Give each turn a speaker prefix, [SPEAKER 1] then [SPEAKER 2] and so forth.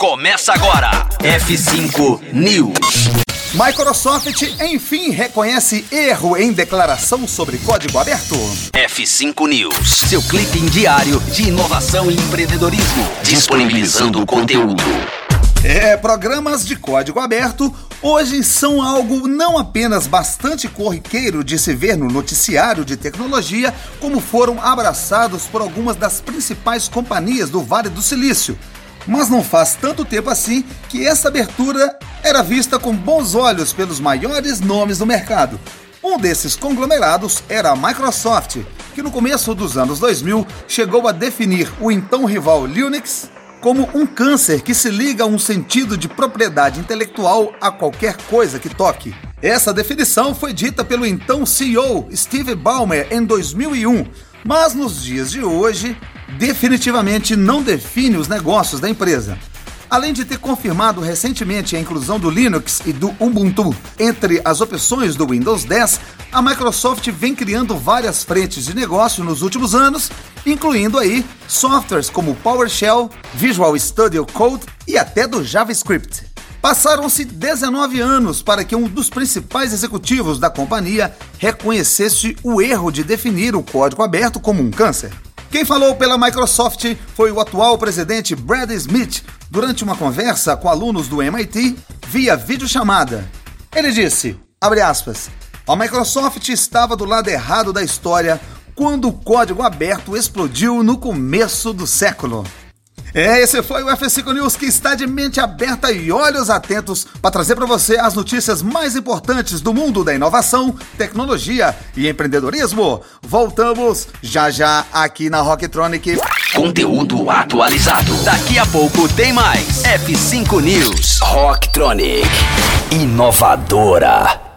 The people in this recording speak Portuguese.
[SPEAKER 1] Começa agora. F5 News.
[SPEAKER 2] Microsoft enfim reconhece erro em declaração sobre código aberto.
[SPEAKER 1] F5 News. Seu clipe diário de inovação e empreendedorismo. Disponibilizando o conteúdo.
[SPEAKER 2] É, programas de código aberto hoje são algo não apenas bastante corriqueiro de se ver no noticiário de tecnologia, como foram abraçados por algumas das principais companhias do Vale do Silício. Mas não faz tanto tempo assim que essa abertura era vista com bons olhos pelos maiores nomes do mercado. Um desses conglomerados era a Microsoft, que no começo dos anos 2000 chegou a definir o então rival Linux como um câncer que se liga a um sentido de propriedade intelectual a qualquer coisa que toque. Essa definição foi dita pelo então CEO Steve Ballmer em 2001, mas nos dias de hoje definitivamente não define os negócios da empresa. Além de ter confirmado recentemente a inclusão do Linux e do Ubuntu entre as opções do Windows 10, a Microsoft vem criando várias frentes de negócio nos últimos anos, incluindo aí softwares como PowerShell, Visual Studio Code e até do JavaScript. Passaram-se 19 anos para que um dos principais executivos da companhia reconhecesse o erro de definir o código aberto como um câncer. Quem falou pela Microsoft foi o atual presidente Brad Smith durante uma conversa com alunos do MIT via videochamada. Ele disse, abre aspas, a Microsoft estava do lado errado da história quando o código aberto explodiu no começo do século. É, esse foi o F5 News que está de mente aberta e olhos atentos para trazer para você as notícias mais importantes do mundo da inovação, tecnologia e empreendedorismo. Voltamos já já aqui na Rocktronic.
[SPEAKER 1] Conteúdo atualizado. Daqui a pouco tem mais. F5 News. Rocktronic. Inovadora.